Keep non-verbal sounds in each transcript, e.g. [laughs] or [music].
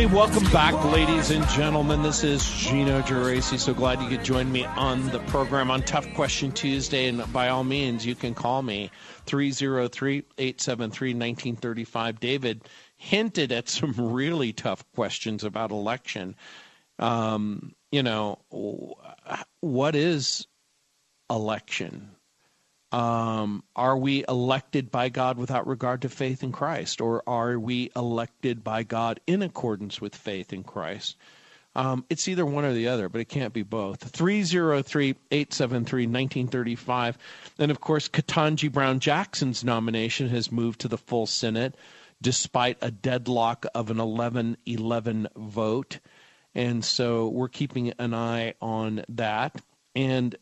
Hey, welcome back, ladies and gentlemen. This is Gino Geraci. So glad you could join me on the program on Tough Question Tuesday. And by all means, you can call me 303 873 1935. David hinted at some really tough questions about election. Um, you know, what is election? Um, are we elected by God without regard to faith in Christ, or are we elected by God in accordance with faith in Christ? Um, it's either one or the other, but it can't be both. 303 873 1935. And of course, Ketanji Brown Jackson's nomination has moved to the full Senate despite a deadlock of an 11 11 vote. And so we're keeping an eye on that. And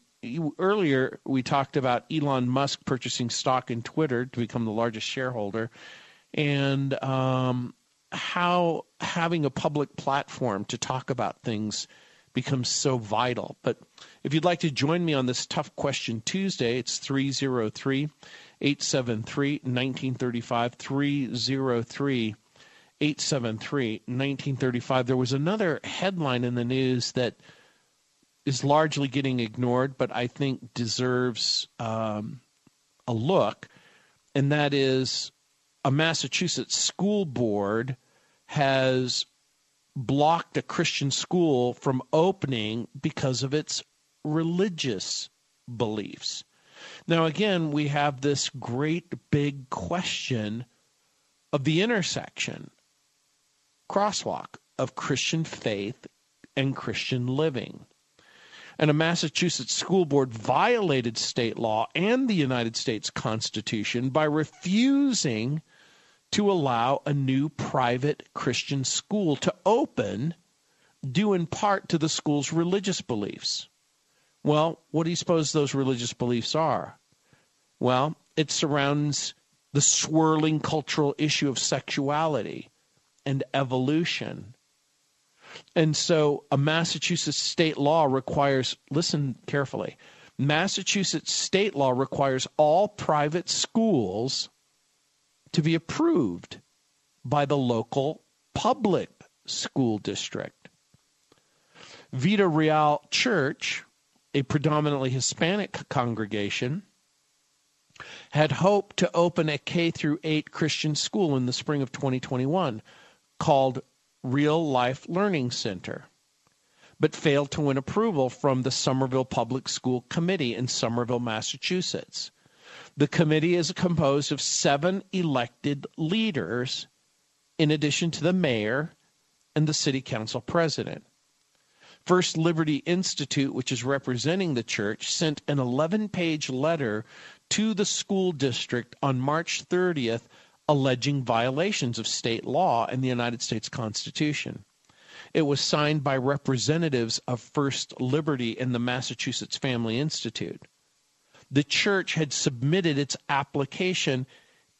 earlier we talked about Elon Musk purchasing stock in Twitter to become the largest shareholder, and um, how having a public platform to talk about things becomes so vital. But if you'd like to join me on this tough question Tuesday, it's 303 873 1935. 303 873 1935. There was another headline in the news that is largely getting ignored, but I think deserves um, a look, and that is a Massachusetts school board has blocked a Christian school from opening because of its religious beliefs. Now, again, we have this great big question of the intersection, crosswalk of Christian faith and Christian living and a Massachusetts school board violated state law and the United States Constitution by refusing to allow a new private Christian school to open, due in part to the school's religious beliefs. Well, what do you suppose those religious beliefs are? Well, it surrounds the swirling cultural issue of sexuality and evolution and so a Massachusetts state law requires, listen carefully, Massachusetts state law requires all private schools to be approved by the local public school district. Vida Real Church, a predominantly Hispanic congregation, had hoped to open a K through 8 Christian school in the spring of 2021 called Real Life Learning Center, but failed to win approval from the Somerville Public School Committee in Somerville, Massachusetts. The committee is composed of seven elected leaders, in addition to the mayor and the city council president. First Liberty Institute, which is representing the church, sent an 11 page letter to the school district on March 30th alleging violations of state law and the United States Constitution. It was signed by representatives of First Liberty and the Massachusetts Family Institute. The church had submitted its application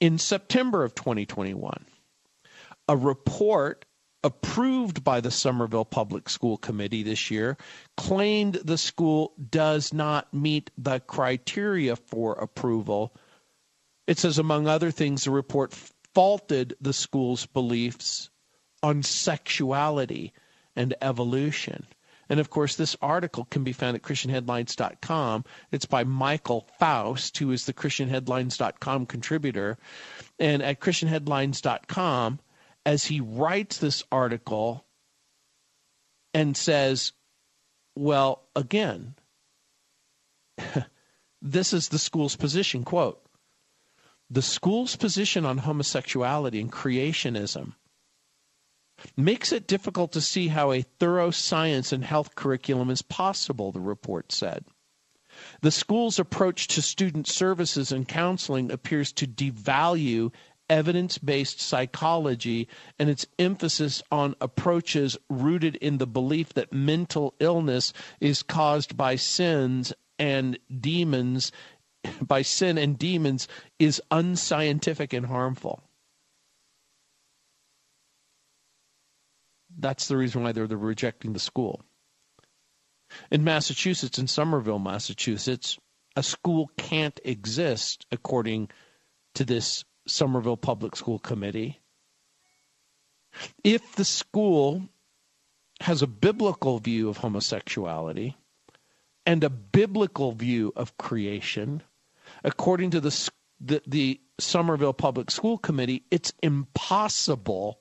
in September of 2021. A report approved by the Somerville Public School Committee this year claimed the school does not meet the criteria for approval it says, among other things, the report faulted the school's beliefs on sexuality and evolution. And of course, this article can be found at ChristianHeadlines.com. It's by Michael Foust, who is the ChristianHeadlines.com contributor. And at ChristianHeadlines.com, as he writes this article and says, well, again, [laughs] this is the school's position quote the school's position on homosexuality and creationism makes it difficult to see how a thorough science and health curriculum is possible, the report said. The school's approach to student services and counseling appears to devalue evidence based psychology and its emphasis on approaches rooted in the belief that mental illness is caused by sins and demons, by sin and demons, is unscientific and harmful. That's the reason why they're, they're rejecting the school. In Massachusetts, in Somerville, Massachusetts, a school can't exist according to this Somerville Public School Committee. If the school has a biblical view of homosexuality and a biblical view of creation, according to the, the, the Somerville Public School Committee, it's impossible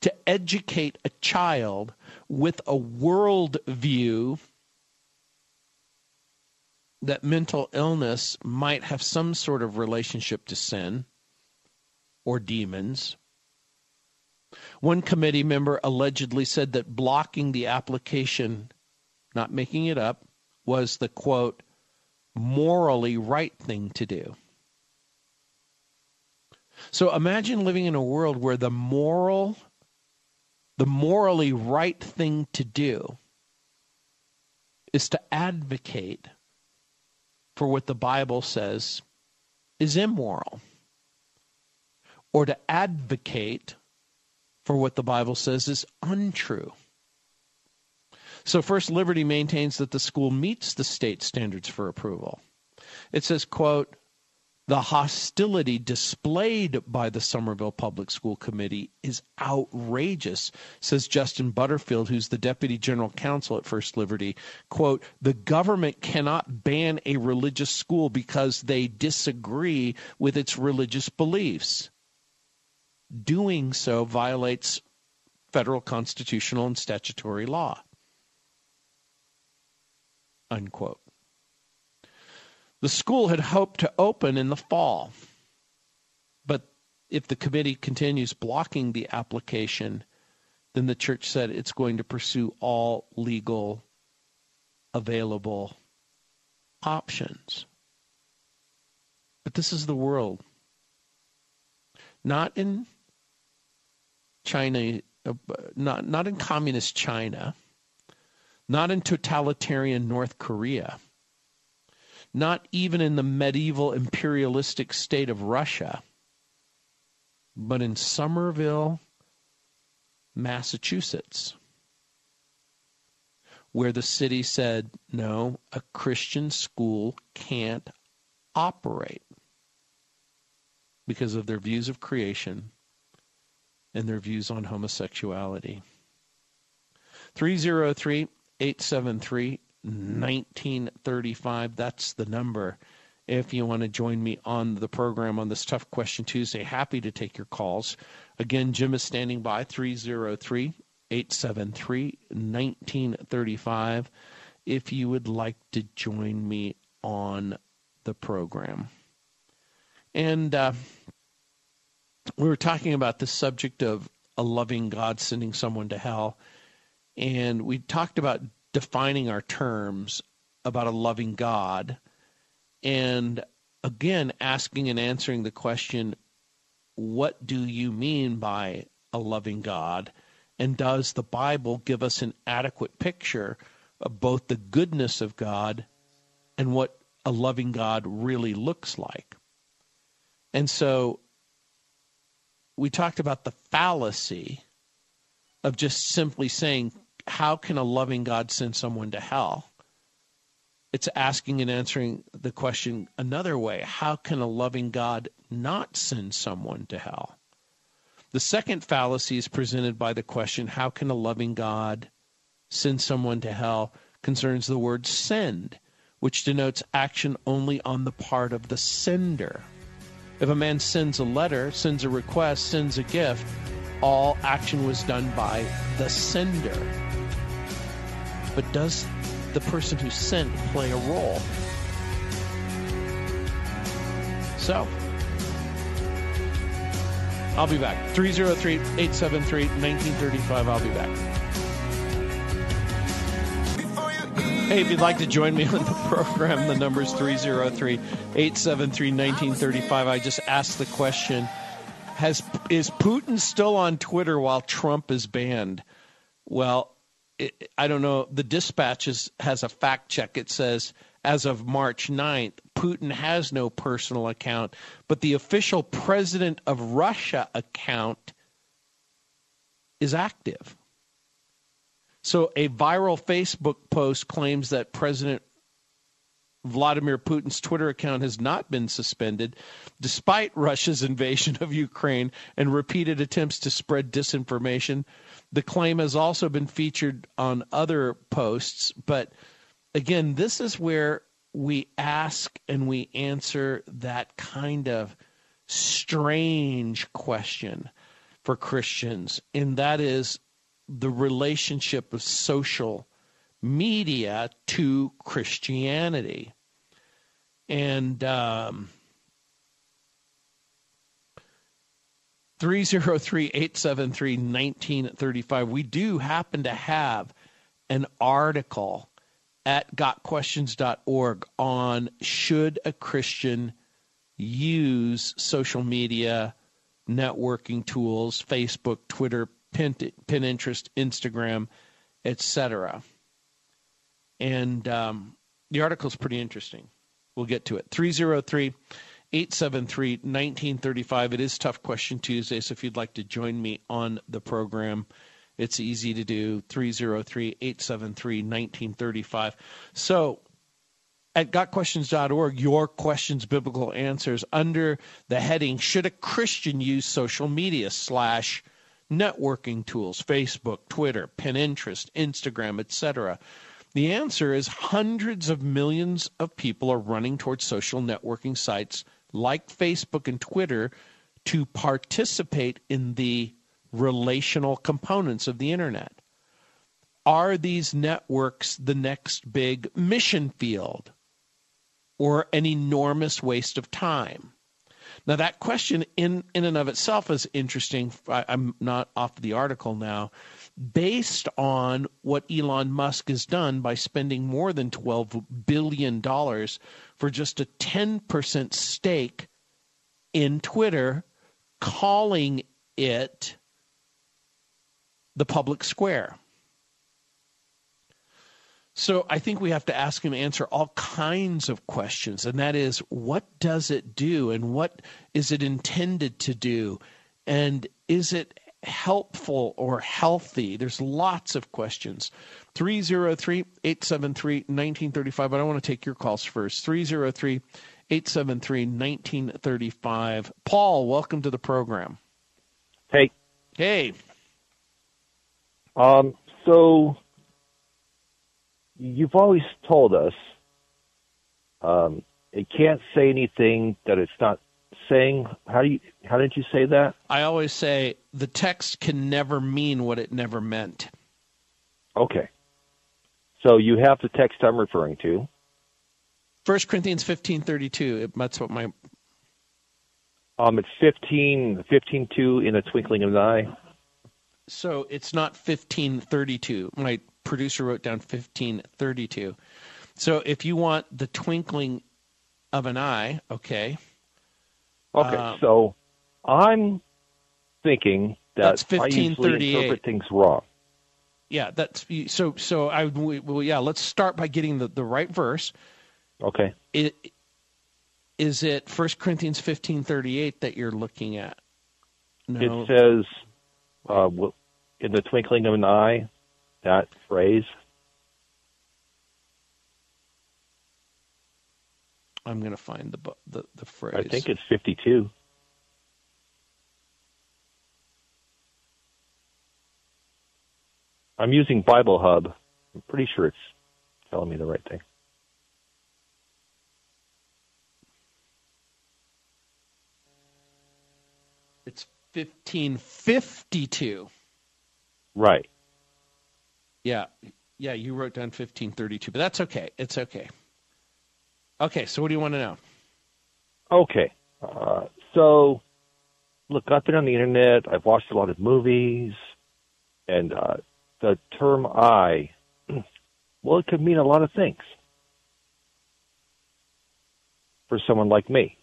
to educate a child with a world view that mental illness might have some sort of relationship to sin or demons. One committee member allegedly said that blocking the application, not making it up, was the quote, morally right thing to do. So imagine living in a world where the moral, the morally right thing to do is to advocate for what the Bible says is immoral or to advocate for what the Bible says is untrue. So First Liberty maintains that the school meets the state standards for approval. It says, quote, the hostility displayed by the Somerville Public School Committee is outrageous, says Justin Butterfield, who's the Deputy General Counsel at First Liberty. Quote, the government cannot ban a religious school because they disagree with its religious beliefs doing so violates federal constitutional and statutory law. Unquote. The school had hoped to open in the fall, but if the committee continues blocking the application, then the church said it's going to pursue all legal available options. But this is the world. Not in China, uh, not not in communist China, not in totalitarian North Korea, not even in the medieval imperialistic state of Russia, but in Somerville, Massachusetts, where the city said, no, a Christian school can't operate because of their views of creation and their views on homosexuality. 303 873 1935. That's the number. If you want to join me on the program on this Tough Question Tuesday, happy to take your calls. Again, Jim is standing by 303 873 1935 if you would like to join me on the program. And uh, we were talking about the subject of a loving God sending someone to hell, and we talked about defining our terms about a loving God, and again asking and answering the question, what do you mean by a loving God? And does the Bible give us an adequate picture of both the goodness of God and what a loving God really looks like? And so we talked about the fallacy of just simply saying, How can a loving God send someone to hell? It's asking and answering the question another way How can a loving God not send someone to hell? The second fallacy is presented by the question How can a loving God send someone to hell? concerns the word send, which denotes action only on the part of the sender. If a man sends a letter, sends a request, sends a gift, all action was done by the sender. But does the person who sent play a role? So, I'll be back. 303 873 1935. I'll be back. Hey, if you'd like to join me [laughs] on the program, the number is 303 873 1935. I just asked the question Has is Putin still on Twitter while Trump is banned? Well, I don't know. The Dispatch is, has a fact check. It says as of March 9th, Putin has no personal account, but the official president of Russia account is active. So a viral Facebook post claims that President Vladimir Putin's Twitter account has not been suspended, despite Russia's invasion of Ukraine and repeated attempts to spread disinformation. The claim has also been featured on other posts, but again, this is where we ask and we answer that kind of strange question for Christians, and that is the relationship of social media to Christianity. And um, 303 873 1935, we do happen to have an article at gotquestions.org on should a Christian use social media networking tools, Facebook, Twitter, Pinterest, Instagram, etc. And um, the article is pretty interesting. We'll get to it. 303 873 1935. It is Tough Question Tuesday, so if you'd like to join me on the program, it's easy to do. 303 873 1935. So, at gotquestions.org, your questions, biblical answers, under the heading Should a Christian use social media slash networking tools, Facebook, Twitter, Pinterest, Instagram, etc.? The answer is hundreds of millions of people are running towards social networking sites like Facebook and Twitter to participate in the relational components of the internet. Are these networks the next big mission field or an enormous waste of time? Now, that question in, in and of itself is interesting. I, I'm not off the article now based on what Elon Musk has done by spending more than $12 billion for just a 10% stake in Twitter, calling it the public square. So I think we have to ask him answer all kinds of questions, and that is what does it do and what is it intended to do? And is it helpful or healthy? There's lots of questions. 303 873 1935. But I want to take your calls first. 303 873 1935. Paul, welcome to the program. Hey. Hey. Um, so you've always told us um, it can't say anything that it's not saying? How do you how did you say that? I always say the text can never mean what it never meant. Okay. So you have the text I'm referring to. First Corinthians fifteen thirty two. That's what my um it's 15 15 2 in a twinkling of an eye. So it's not fifteen thirty two. My producer wrote down fifteen thirty two. So if you want the twinkling of an eye, okay. Okay, uh, so I'm thinking that I usually interpret things wrong. Yeah, that's so. So I well, yeah. Let's start by getting the, the right verse. Okay. It, is it First Corinthians fifteen thirty eight that you're looking at? No. It says, uh, "In the twinkling of an eye," that phrase. I'm going to find the the the phrase. I think it's 52. I'm using Bible Hub. I'm pretty sure it's telling me the right thing. It's 1552. Right. Yeah. Yeah, you wrote down 1532, but that's okay. It's okay. Okay, so what do you want to know? Okay. Uh, so, look, I've been on the internet. I've watched a lot of movies. And uh, the term I, [clears throat] well, it could mean a lot of things for someone like me.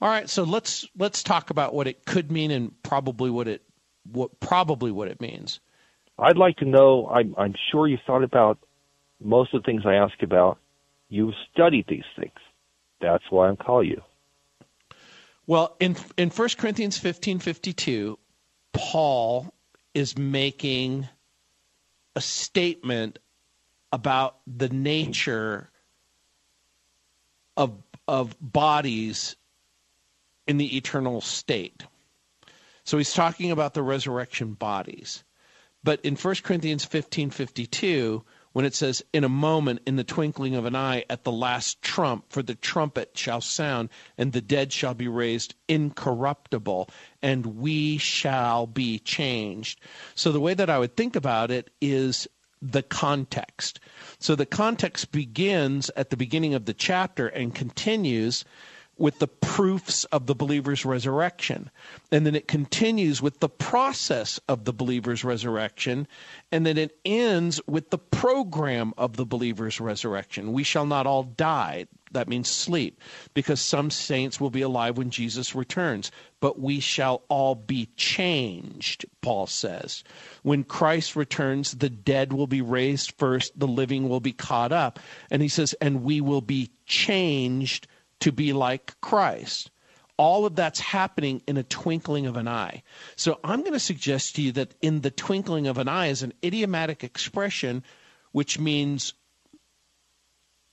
All right, so let's let's talk about what it could mean and probably what it what probably what it means. I'd like to know. I'm, I'm sure you thought about most of the things I ask about. You've studied these things. That's why I'm calling you. Well, in in 1 Corinthians 15:52, Paul is making a statement about the nature of of bodies in the eternal state. So he's talking about the resurrection bodies. But in 1 Corinthians 15:52, when it says in a moment in the twinkling of an eye at the last trump for the trumpet shall sound and the dead shall be raised incorruptible and we shall be changed. So the way that I would think about it is the context. So the context begins at the beginning of the chapter and continues with the proofs of the believer's resurrection. And then it continues with the process of the believer's resurrection. And then it ends with the program of the believer's resurrection. We shall not all die. That means sleep, because some saints will be alive when Jesus returns. But we shall all be changed, Paul says. When Christ returns, the dead will be raised first, the living will be caught up. And he says, and we will be changed to be like Christ. All of that's happening in a twinkling of an eye. So I'm going to suggest to you that in the twinkling of an eye is an idiomatic expression which means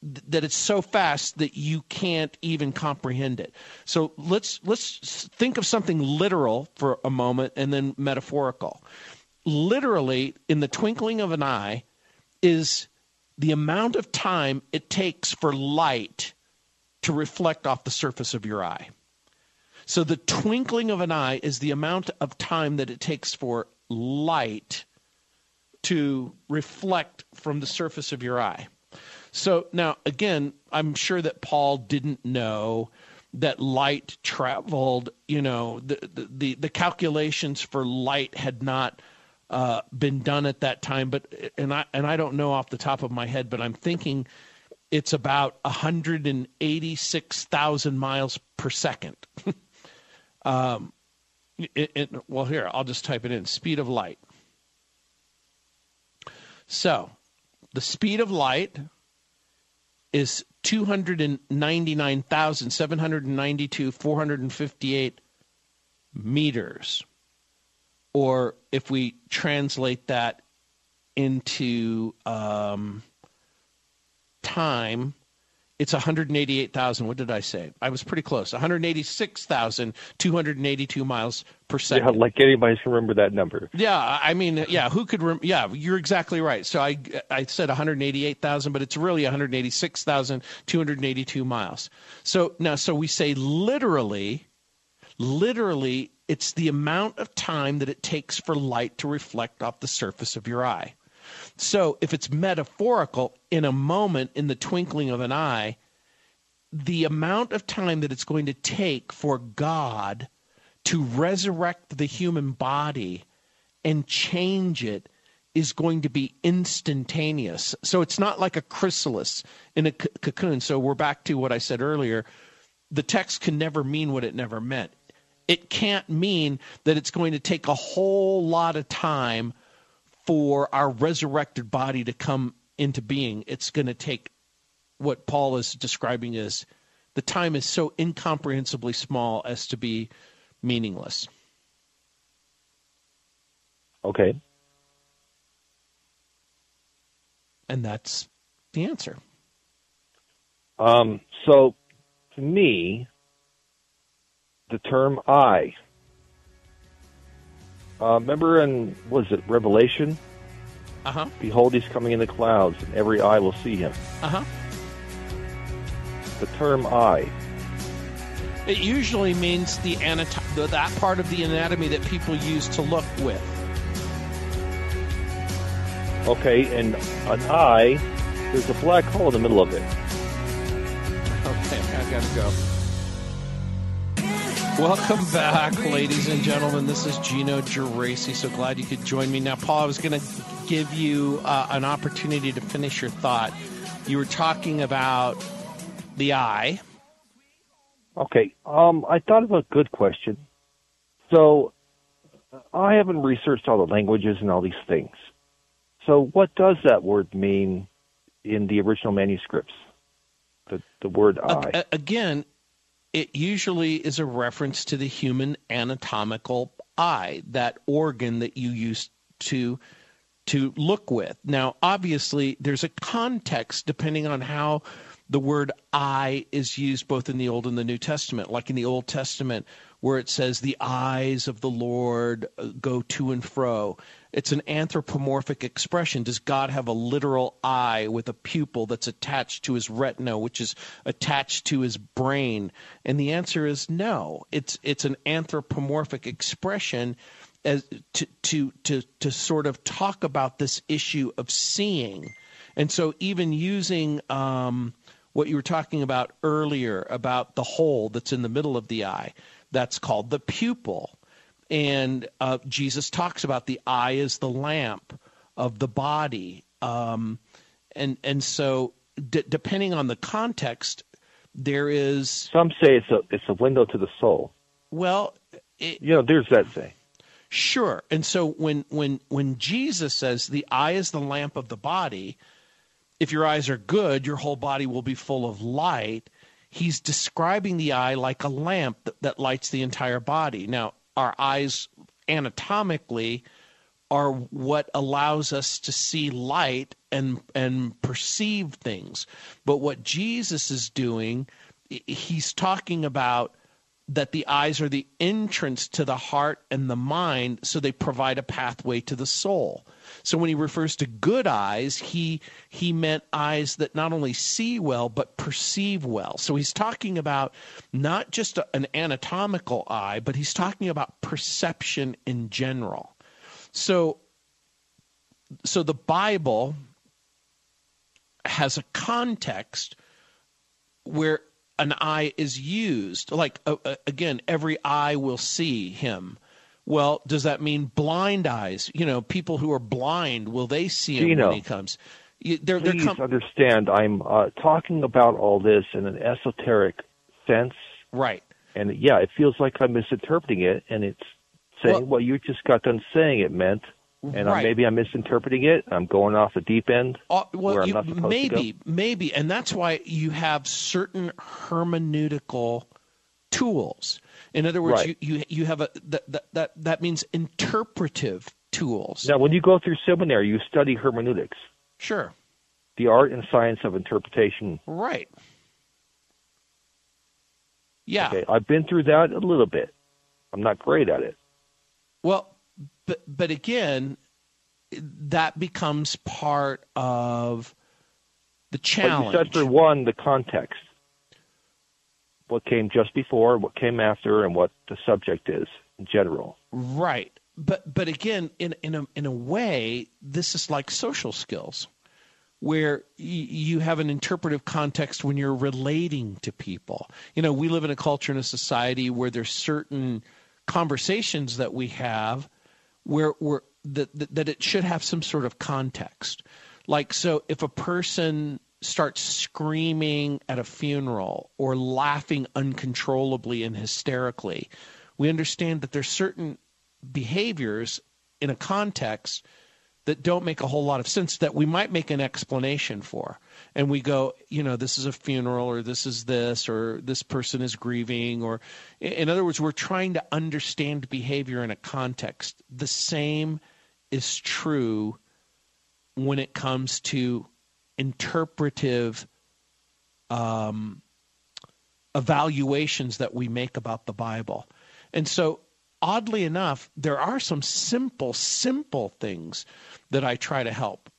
that it's so fast that you can't even comprehend it. So let's let's think of something literal for a moment and then metaphorical. Literally in the twinkling of an eye is the amount of time it takes for light to reflect off the surface of your eye. So the twinkling of an eye is the amount of time that it takes for light to reflect from the surface of your eye. So now, again, I'm sure that Paul didn't know that light traveled. You know, the the the, calculations for light had not uh, been done at that time. But and I and I don't know off the top of my head, but I'm thinking it's about 186,000 miles per second. [laughs] um, it, it, well, here I'll just type it in: speed of light. So, the speed of light is 299,792, 458 meters. Or if we translate that into um, time, it's 188,000. What did I say? I was pretty close. 186,282 miles per second. Yeah, like anybody can remember that number. Yeah, I mean, yeah, who could? Rem- yeah, you're exactly right. So I I said 188,000, but it's really 186,282 miles. So now, so we say literally, literally, it's the amount of time that it takes for light to reflect off the surface of your eye. So if it's metaphorical, in a moment, in the twinkling of an eye, the amount of time that it's going to take for God to resurrect the human body and change it is going to be instantaneous. So it's not like a chrysalis in a c- cocoon. So we're back to what I said earlier. The text can never mean what it never meant. It can't mean that it's going to take a whole lot of time for our resurrected body to come into being, it's going to take what Paul is describing as the time is so incomprehensibly small as to be meaningless. Okay. And that's the answer. Um, so, to me, the term I uh, remember in was it Revelation? Uh huh. Behold, he's coming in the clouds, and every eye will see him. Uh huh. The term eye. It usually means the anato- that part of the anatomy that people use to look with. Okay, and an eye, there's a black hole in the middle of it. Okay, I gotta go. Welcome back, ladies and gentlemen. This is Gino Geraci. So glad you could join me. Now, Paul, I was going to give you uh, an opportunity to finish your thought. You were talking about the eye Okay. Um, I thought of a good question. So, I haven't researched all the languages and all these things. So, what does that word mean in the original manuscripts? The the word "I." Again, it usually is a reference to the human anatomical eye, that organ that you use to to look with. Now, obviously, there's a context depending on how the word eye is used both in the Old and the New Testament. Like in the Old Testament, where it says, the eyes of the Lord uh, go to and fro. It's an anthropomorphic expression. Does God have a literal eye with a pupil that's attached to his retina, which is attached to his brain? And the answer is no. It's, it's an anthropomorphic expression as to to to to sort of talk about this issue of seeing, and so even using um, what you were talking about earlier about the hole that's in the middle of the eye, that's called the pupil, and uh, Jesus talks about the eye as the lamp of the body, um, and and so d- depending on the context, there is some say it's a it's a window to the soul. Well, it, you know, there's that saying. Sure. And so when when when Jesus says the eye is the lamp of the body, if your eyes are good, your whole body will be full of light. He's describing the eye like a lamp that, that lights the entire body. Now, our eyes anatomically are what allows us to see light and and perceive things. But what Jesus is doing, he's talking about that the eyes are the entrance to the heart and the mind, so they provide a pathway to the soul. So when he refers to good eyes, he he meant eyes that not only see well but perceive well. So he's talking about not just an anatomical eye, but he's talking about perception in general. So so the Bible has a context where an eye is used. Like, uh, again, every eye will see him. Well, does that mean blind eyes? You know, people who are blind, will they see him Gino, when he comes? They're, please they're com- understand, I'm uh, talking about all this in an esoteric sense. Right. And yeah, it feels like I'm misinterpreting it, and it's saying well, what you just got done saying it meant and right. maybe I'm misinterpreting it. I'm going off the deep end. Uh, well, you, maybe, maybe, and that's why you have certain hermeneutical tools. In other words, right. you, you you have a that, that that means interpretive tools. Now, when you go through seminary, you study hermeneutics. Sure. The art and science of interpretation. Right. Yeah. Okay, I've been through that a little bit. I'm not great at it. Well, but but again, that becomes part of the challenge. But you said for one, the context. What came just before, what came after, and what the subject is in general. Right. But but again, in in a in a way, this is like social skills, where you have an interpretive context when you're relating to people. You know, we live in a culture and a society where there's certain conversations that we have where where that, that that it should have some sort of context. Like so if a person starts screaming at a funeral or laughing uncontrollably and hysterically, we understand that there's certain behaviors in a context that don't make a whole lot of sense that we might make an explanation for. And we go, you know, this is a funeral or this is this or this person is grieving or in other words, we're trying to understand behavior in a context. The same is true when it comes to interpretive um, evaluations that we make about the Bible. And so oddly enough, there are some simple, simple things that I try to help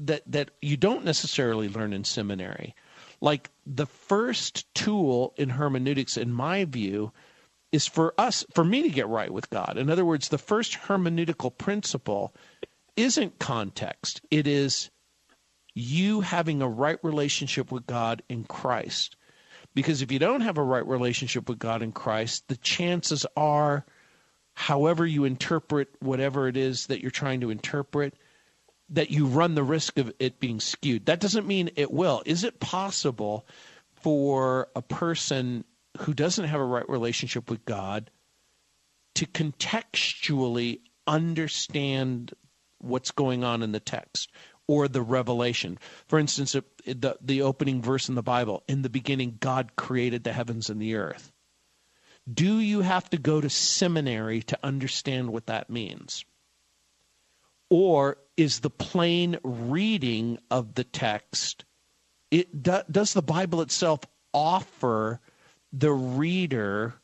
that that you don't necessarily learn in seminary. Like the first tool in hermeneutics, in my view, is for us, for me to get right with God. In other words, the first hermeneutical principle isn't context. It is you having a right relationship with God in Christ. Because if you don't have a right relationship with God in Christ, the chances are however you interpret whatever it is that you're trying to interpret, that you run the risk of it being skewed. That doesn't mean it will. Is it possible for a person who doesn't have a right relationship with God to contextually understand what's going on in the text or the revelation. For instance, the, the opening verse in the Bible in the beginning, God created the heavens and the earth. Do you have to go to seminary to understand what that means? Or is the plain reading of the text, it, does the Bible itself offer the reader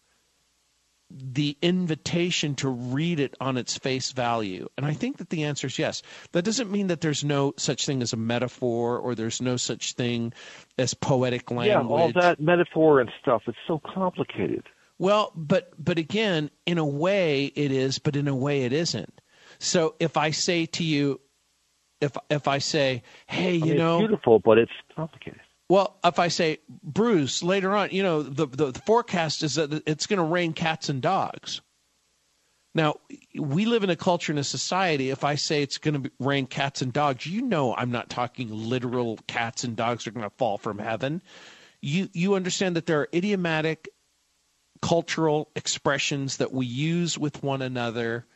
the invitation to read it on its face value? And I think that the answer is yes. That doesn't mean that there's no such thing as a metaphor or there's no such thing as poetic language. Yeah, all that metaphor and stuff, it's so complicated. Well, but but again, in a way it is, but in a way it isn't. So if I say to you, if if I say, hey, you I mean, know, beautiful, but it's complicated. Well, if I say, Bruce, later on, you know, the, the, the forecast is that it's going to rain cats and dogs. Now, we live in a culture and a society. If I say it's going to rain cats and dogs, you know I'm not talking literal cats and dogs are going to fall from heaven. You you understand that there are idiomatic cultural expressions that we use with one another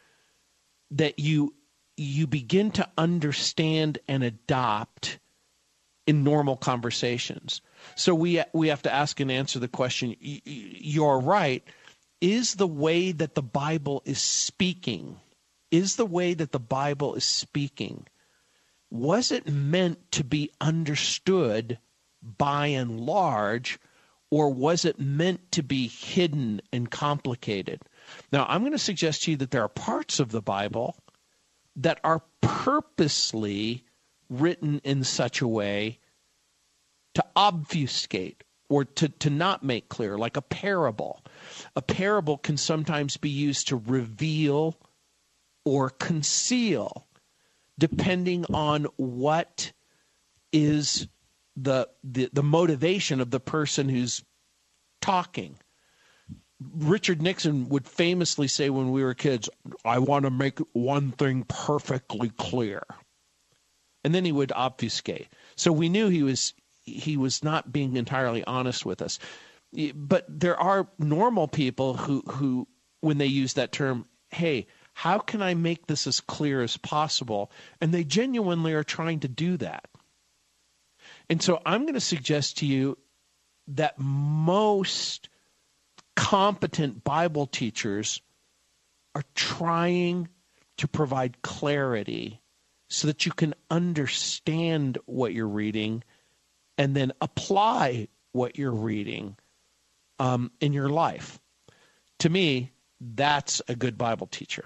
that you you begin to understand and adopt in normal conversations. So we we have to ask and answer the question. You're right. Is the way that the Bible is speaking? Is the way that the Bible is speaking? Was it meant to be understood by and large, or was it meant to be hidden and complicated? Now, I'm going to suggest to you that there are parts of the Bible that are purposely written in such a way to obfuscate or to, to not make clear, like a parable. A parable can sometimes be used to reveal or conceal, depending on what is the, the, the motivation of the person who's talking. Richard Nixon would famously say when we were kids, I want to make one thing perfectly clear. And then he would obfuscate. So we knew he was he was not being entirely honest with us. But there are normal people who who when they use that term, hey, how can I make this as clear as possible? And they genuinely are trying to do that. And so I'm going to suggest to you that most competent Bible teachers are trying to provide clarity so that you can understand what you're reading and then apply what you're reading um, in your life. To me, that's a good Bible teacher.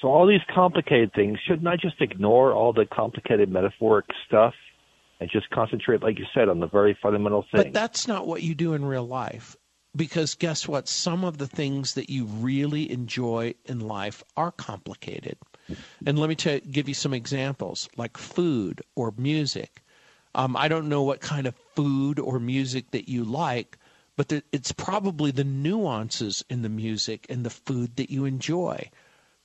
So all these complicated things, shouldn't I just ignore all the complicated metaphoric stuff and just concentrate, like you said, on the very fundamental thing? But that's not what you do in real life because guess what? Some of the things that you really enjoy in life are complicated. And let me t- give you some examples, like food or music. Um, I don't know what kind of food or music that you like, but the, it's probably the nuances in the music and the food that you enjoy.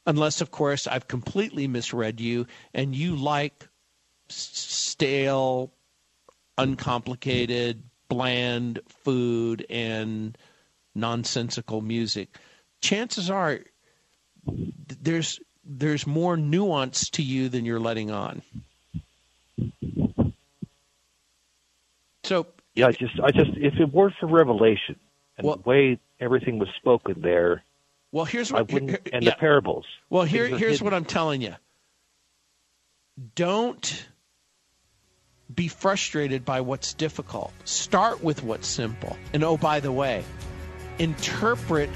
Unless, of course, I've completely misread you and you like stale, uncomplicated, bland food and nonsensical music, chances are there's there's more nuance to you than you're letting on. So yeah, I just I just if it were for Revelation and well, the way everything was spoken there, well, here's what I wouldn't, here, and yeah. the parables. Well, here here's what I'm telling you. Don't be frustrated by what's difficult. Start with what's simple. And oh, by the way, interpret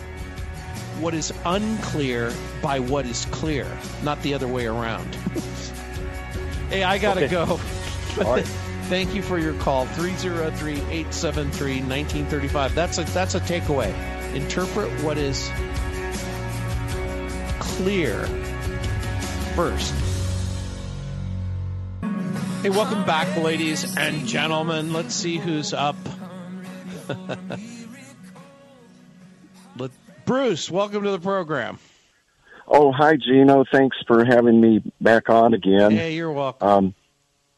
what is unclear by what is clear, not the other way around. [laughs] hey, I got to Okay. go. Right. [laughs] Thank you for your call 303-873-1935. That's a that's a takeaway. Interpret what is clear first. Hey, welcome back, ladies and gentlemen. Let's see who's up. [laughs] Bruce, welcome to the program. Oh, hi, Gino. Thanks for having me back on again. Hey, you're welcome. Um,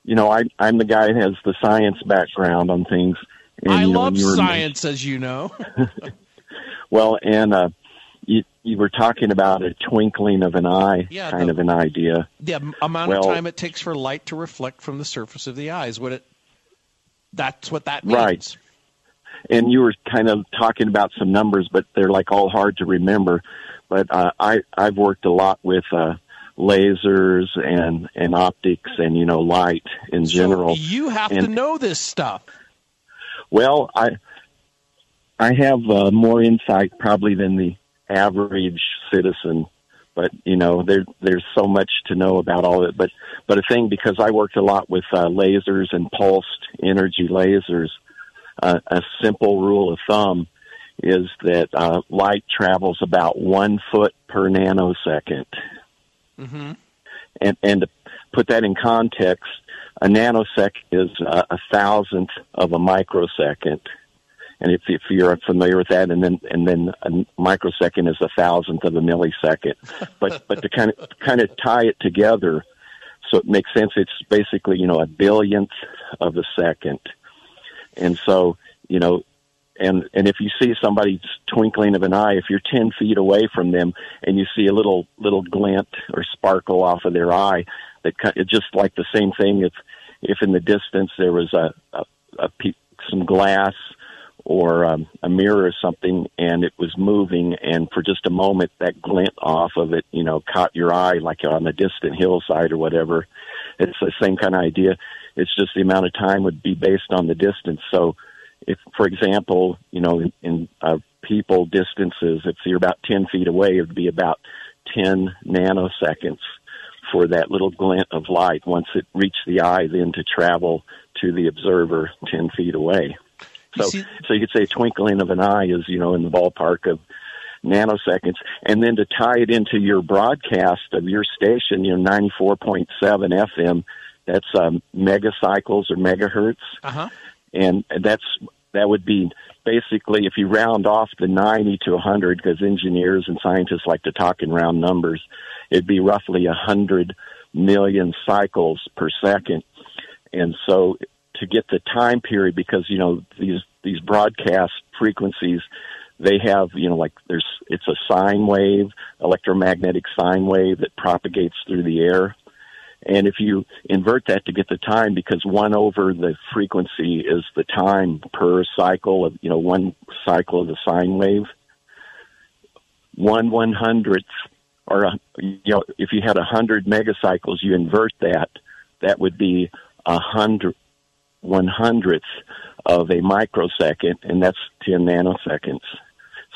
you know, I, I'm the guy that has the science background on things, And, I you know, love science, as you know. [laughs] Well, and uh, you you were talking about a twinkling of an eye Yeah, kind the- of an idea. the am- amount of time it takes for light to reflect from the surface of the eyes. What it that's what that means. Right. And you were kind of talking about some numbers, but they're like all hard to remember. But uh, I I've worked a lot with uh, lasers and and optics and you know light in general. You have to know this stuff. Well, I I have uh, more insight probably than the average citizen, but you know there there's so much to know about all of it. But but a thing because I worked a lot with uh, lasers and pulsed energy lasers. A simple rule of thumb is that uh, light travels about one foot per nanosecond. hmm And, and to put that in context, a nanosecond is uh, a thousandth of a microsecond. And if, if you're familiar with that, and then and then a microsecond is a thousandth of a millisecond. But but to kind of kind of tie it together, so it makes sense. It's basically you know a billionth of a second, and so you know and and if you see somebody's twinkling of an eye, if you're ten feet away from them and you see a little little glint or sparkle off of their eye, that just like the same thing. If if in the distance there was a a, a pe- some glass or um, a mirror or something, and it was moving, and for just a moment that glint off of it, you know, caught your eye like on a distant hillside or whatever. It's the same kind of idea. It's just the amount of time would be based on the distance. So if, for example, you know, in, in uh, people distances, if you're about 10 feet away, it would be about 10 nanoseconds for that little glint of light once it reached the eye, then to travel to the observer 10 feet away. You So, see- so you could say a twinkling of an eye is, you know, in the ballpark of nanoseconds. And then to tie it into your broadcast of your station, you know, 94.7 FM, that's um, megacycles or megahertz. Uh huh. and that's that would be basically if you round off the 90 to 100 because engineers and scientists like to talk in round numbers it'd be roughly 100 million cycles per second. And so to get the time period because you know these these broadcast frequencies they have you know like there's it's a sine wave electromagnetic sine wave that propagates through the air and if you invert that to get the time, because one over the frequency is the time per cycle of, you know, one cycle of the sine wave, one one hundredth, or, uh, you know, if you had a hundred megacycles, you invert that, that would be a hundred, one hundredth of a microsecond, and that's 10 nanoseconds.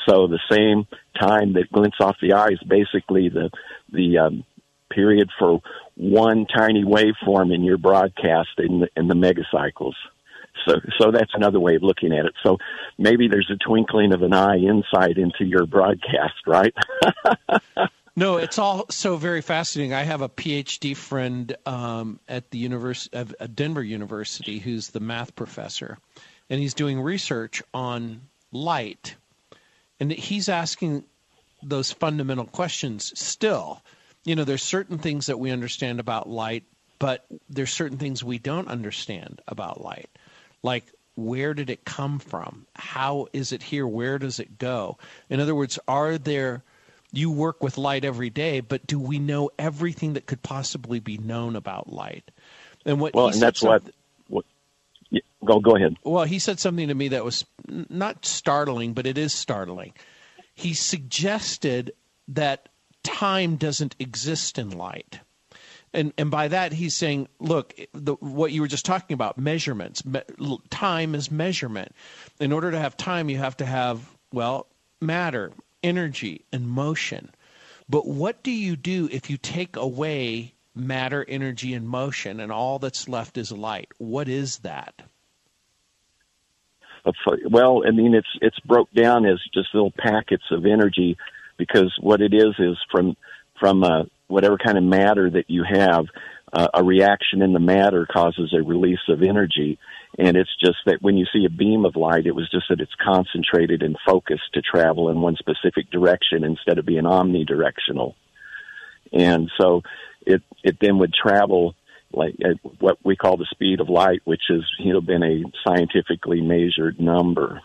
So the same time that glints off the eye is basically the, the, um, period for one tiny waveform in your broadcast in the, in the megacycles. So, so that's another way of looking at it. So maybe there's a twinkling of an eye insight into your broadcast, right? [laughs] No, it's all so very fascinating. I have a PhD friend um, at the univers- of Denver University who's the math professor, and he's doing research on light, and he's asking those fundamental questions still. You know, there's certain things that we understand about light, but there's certain things we don't understand about light, like where did it come from? How is it here? Where does it go? In other words, are there you work with light every day, but do we know everything that could possibly be known about light? And what well, he and that's what, yeah, go, go ahead. well, he said something to me that was not startling, but it is startling. He suggested that time doesn't exist in light. And, and by that he's saying, look, the, what you were just talking about, measurements. Me, time is measurement. In order to have time, you have to have well matter, energy, and motion. But what do you do if you take away matter, energy, and motion, and all that's left is light? What is that? well, I mean, it's it's broke down as just little packets of energy, because what it is is from from uh, whatever kind of matter that you have, uh, a reaction in the matter causes a release of energy, and it's just that when you see a beam of light, it was just that it's concentrated and focused to travel in one specific direction instead of being omnidirectional, and so it it then would travel like uh, what we call the speed of light, which has you know been a scientifically measured number.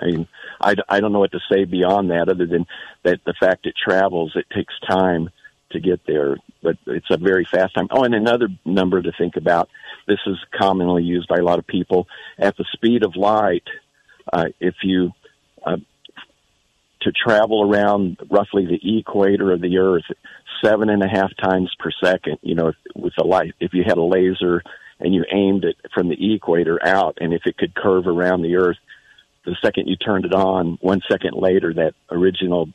I mean, I, I don't know what to say beyond that, other than that the fact it travels, it takes time to get there, but it's a very fast time. Oh, and another number to think about. This is commonly used by a lot of people. At the speed of light, uh, if you uh, to travel around roughly the equator of the Earth seven and a half times per second. You know, with a light, if you had a laser and you aimed it from the equator out, and if it could curve around the Earth, the second you turned it on, one second later, that original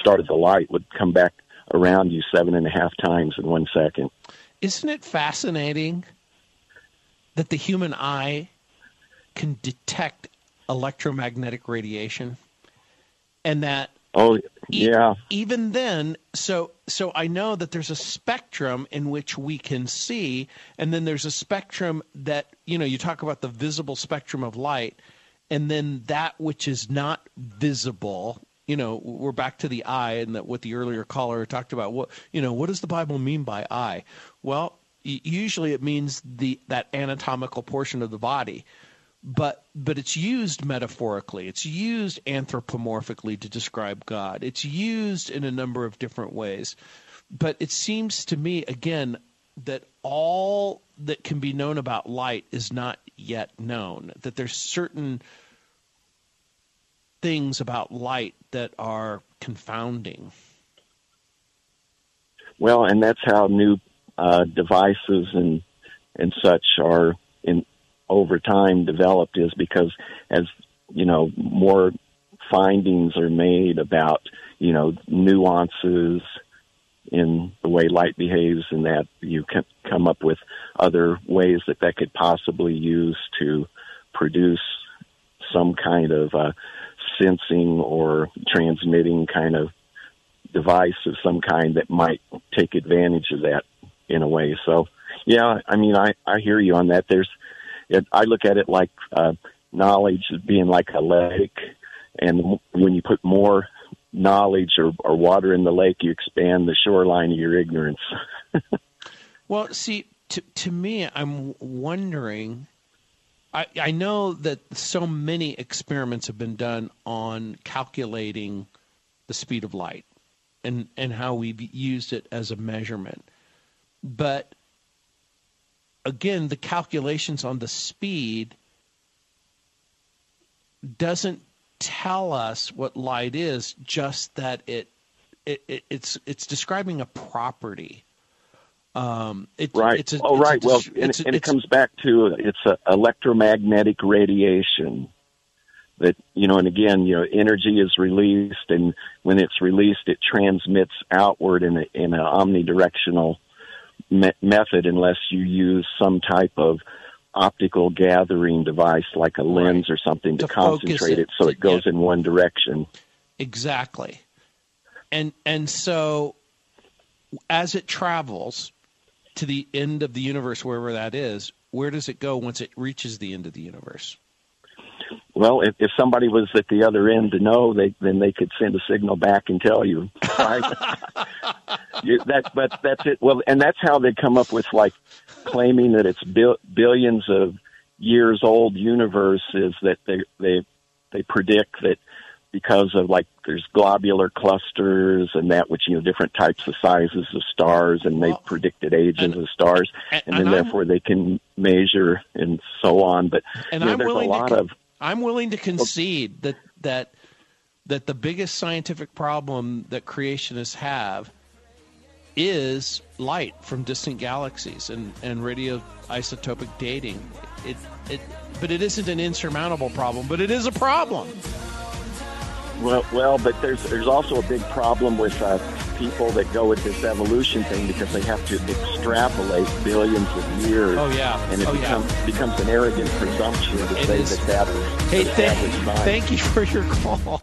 start of the light would come back around you seven and a half times in one second. Isn't it fascinating that the human eye can detect electromagnetic radiation? And that Oh, yeah. E- even then, so so I know that there's a spectrum in which we can see, and then there's a spectrum that you know you talk about the visible spectrum of light, and then that which is not visible. You know, we're back to the eye, and that what the earlier caller talked about. What you know, what does the Bible mean by eye? Well, usually it means the that anatomical portion of the body but but it's used metaphorically it's used anthropomorphically to describe god it's used in a number of different ways but it seems to me again that all that can be known about light is not yet known that there's certain things about light that are confounding. Well and that's how new uh, devices and and such are in over time developed is because as you know more findings are made about you know nuances in the way light behaves and that you can come up with other ways that that could possibly use to produce some kind of uh, sensing or transmitting kind of device of some kind that might take advantage of that in a way. So yeah i mean i i hear you on that. There's it, I look at it like uh, knowledge being like a lake, and when you put more knowledge or, or water in the lake, you expand the shoreline of your ignorance. [laughs] well, see, to to me, I'm wondering. I, I know that so many experiments have been done on calculating the speed of light and, and how we've used it as a measurement. But again, the calculations on the speed doesn't tell us what light is, just that it, it, it it's it's describing a property. Um, it, right. It's a, oh, right. A, well, and, and it comes back to it's a electromagnetic radiation that you know, and again, you know, energy is released, and when it's released, it transmits outward in a, in an omnidirectional me- method unless you use some type of optical gathering device like a lens or something to, to concentrate it, so it goes yeah. in one direction. Exactly. And and so as it travels to the end of the universe wherever that is, where does it go once it reaches the end of the universe? Well, if, if somebody was at the other end to know, they then they could send a signal back and tell you. [laughs] You, that, but that's it. Well, and that's how they come up with like claiming that it's bil- billions of years old universe is that they they they predict that because of like there's globular clusters and that which you know different types of sizes of stars and they've predicted ages and, of stars and, and, and then therefore they can measure and so on but and you know, I'm there's a lot to, of I'm willing to concede that that that the biggest scientific problem that creationists have is light from distant galaxies and, and radioisotopic dating. It, it, but it isn't an insurmountable problem, but it is a problem. Well, well, but there's there's also a big problem with uh, people that go with this evolution thing because they have to extrapolate billions of years. Oh yeah, and it oh, becomes yeah. becomes an arrogant presumption to it say is. that that is. Hey, thank, thank you for your call.